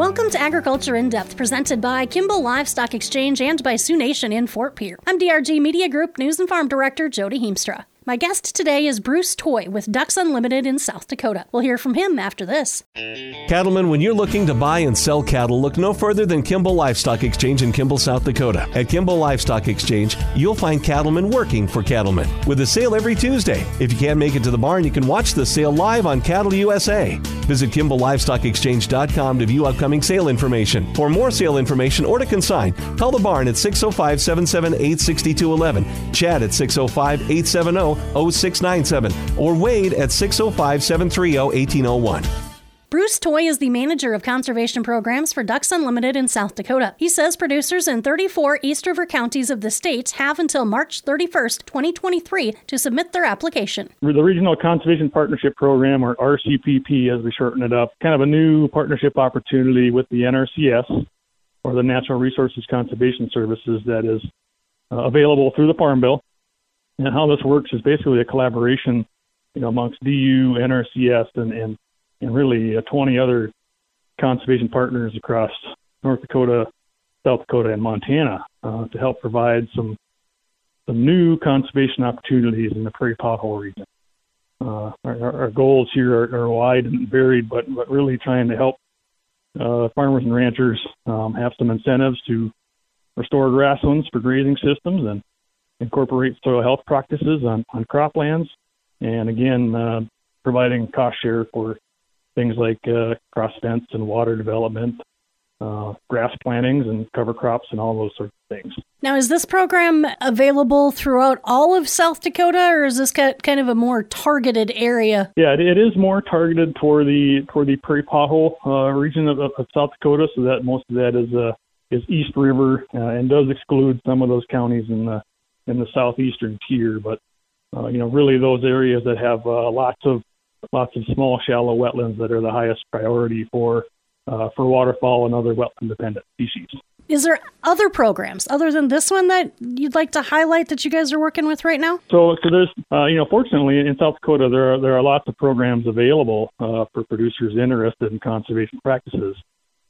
Welcome to Agriculture in Depth, presented by Kimball Livestock Exchange and by Sioux Nation in Fort Pierre. I'm DRG Media Group News and Farm Director Jody Heemstra. My guest today is Bruce Toay with Ducks Unlimited in South Dakota. We'll hear from him after this. Cattlemen, when you're looking to buy and sell cattle, look no further than Kimball Livestock Exchange in Kimball, South Dakota. At Kimball Livestock Exchange, you'll find cattlemen working for cattlemen with a sale every Tuesday. If you can't make it to the barn, you can watch the sale live on Cattle USA. Visit KimballLivestockExchange.com to view upcoming sale information. For more sale information or to consign, call the barn at 605 778 6211, Chad at 605 870 0697 or Wade at 605 730 1801. Bruce Toay is the manager of conservation programs for Ducks Unlimited in South Dakota. He says producers in 34 East River counties of the state have until March 31st, 2023 to submit their application. The Regional Conservation Partnership Program, or RCPP as we shorten it up, kind of a new partnership opportunity with the NRCS, or the Natural Resources Conservation Services, that is uh, available through the Farm Bill. And how this works is basically a collaboration you know, amongst DU, NRCS, and, and and really uh, 20 other conservation partners across North Dakota, South Dakota, and Montana uh, to help provide some some new conservation opportunities in the prairie pothole region. Uh, our, our, goals here are, are, wide and varied, but but really trying to help uh, farmers and ranchers um, have some incentives to restore grasslands for grazing systems and incorporate soil health practices on, on croplands, and again uh, providing cost share for things like uh, cross fence and water development, uh, grass plantings and cover crops and all those sorts of things. Now, is this program available throughout all of South Dakota, or is this kind of a more targeted area? Yeah, it is more targeted toward the toward the prairie pothole uh, region of, of, South Dakota. So that most of that is uh, is East River uh, and does exclude some of those counties in the in the southeastern tier. But uh, you know, really those areas that have uh, lots of lots of small, shallow wetlands that are the highest priority for uh, for waterfowl and other wetland-dependent species. Is there other programs other than this one that you'd like to highlight that you guys are working with right now? So, so there's, uh, you know, fortunately in South Dakota there are there are lots of programs available uh, for producers interested in conservation practices.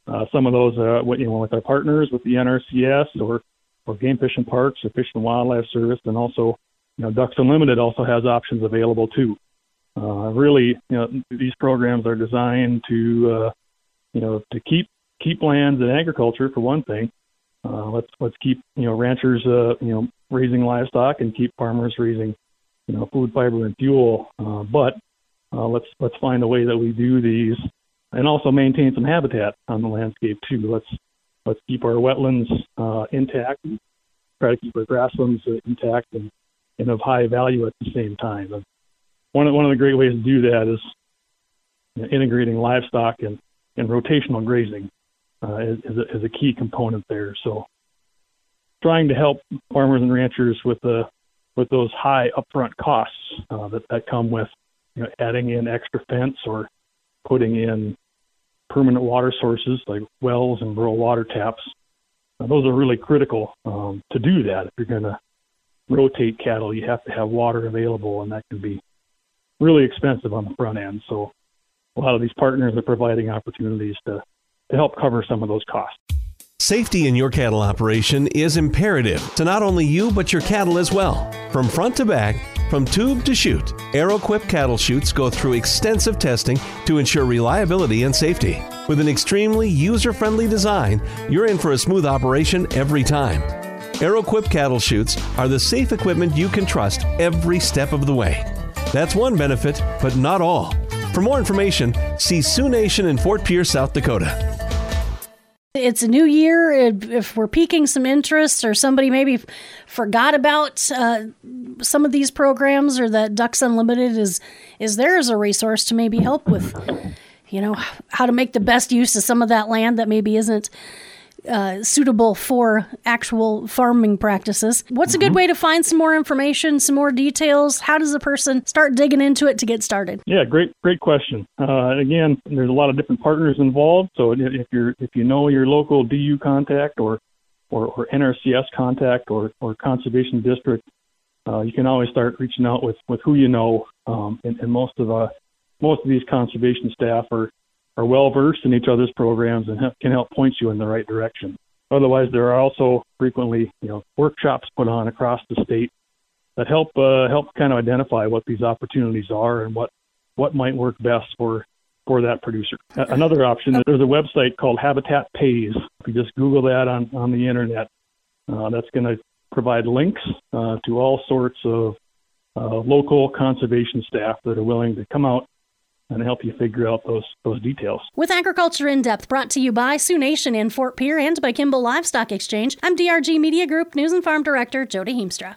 Uh, some of those, uh, you know, with our partners with the NRCS or or Game Fish and Parks or Fish and Wildlife Service, and also, you know, Ducks Unlimited also has options available too. Uh, really, you know, these programs are designed to, uh, you know, to keep keep lands in agriculture for one thing. Uh, let's let's keep you know ranchers, uh, you know, raising livestock and keep farmers raising, you know, food, fiber, and fuel. Uh, but uh, let's let's find a way that we do these and also maintain some habitat on the landscape too. Let's let's keep our wetlands uh, intact and try to keep our grasslands uh, intact and, and of high value at the same time. And one of, one of the great ways to do that is you know, integrating livestock and, and rotational grazing uh, is, is, a, is a key component there. So trying to help farmers and ranchers with the with those high upfront costs uh, that, that come with you know, adding in extra fence or putting in permanent water sources like wells and rural water taps. Now, those are really critical um, to do that. If you're going to rotate cattle, you have to have water available, and that can be really expensive on the front end. So a lot of these partners are providing opportunities to, to help cover some of those costs. Safety in your cattle operation is imperative to not only you but your cattle as well. From front to back, from tube to chute, Arrowquip cattle chutes go through extensive testing to ensure reliability and safety. With an extremely user-friendly design, you're in for a smooth operation every time. Arrowquip cattle chutes are the safe equipment you can trust every step of the way. That's one benefit, but not all. For more information, see Sioux Nation in Fort Pierre, South Dakota. It's a new year. If we're piquing some interest, or somebody maybe forgot about uh, some of these programs, or that Ducks Unlimited is is there as a resource to maybe help with, you know, how to make the best use of some of that land that maybe isn't uh, suitable for actual farming practices. What's mm-hmm. a good mm-hmm. way to find some more information, some more details? How does a person start digging into it to get started? Yeah, great, great question. Uh, again, there's a lot of different partners involved. So if you're if you know your local DU contact or or, or NRCS contact or, or conservation district, uh, you can always start reaching out with, with who you know. Um, and, and most of the most of these conservation staff are are well versed in each other's programs and can help point you in the right direction. Otherwise, there are also frequently, you know, workshops put on across the state that help uh, help kind of identify what these opportunities are and what what might work best for for that producer. Another option is there's a website called Habitat Pays. If you just Google that on on the internet, uh, that's going to provide links uh, to all sorts of uh, local conservation staff that are willing to come out and help you figure out those those details. With Agriculture in Depth brought to you by Sioux Nation in Fort Pierre and by Kimball Livestock Exchange, I'm DRG Media Group News and Farm Director Jody Heemstra.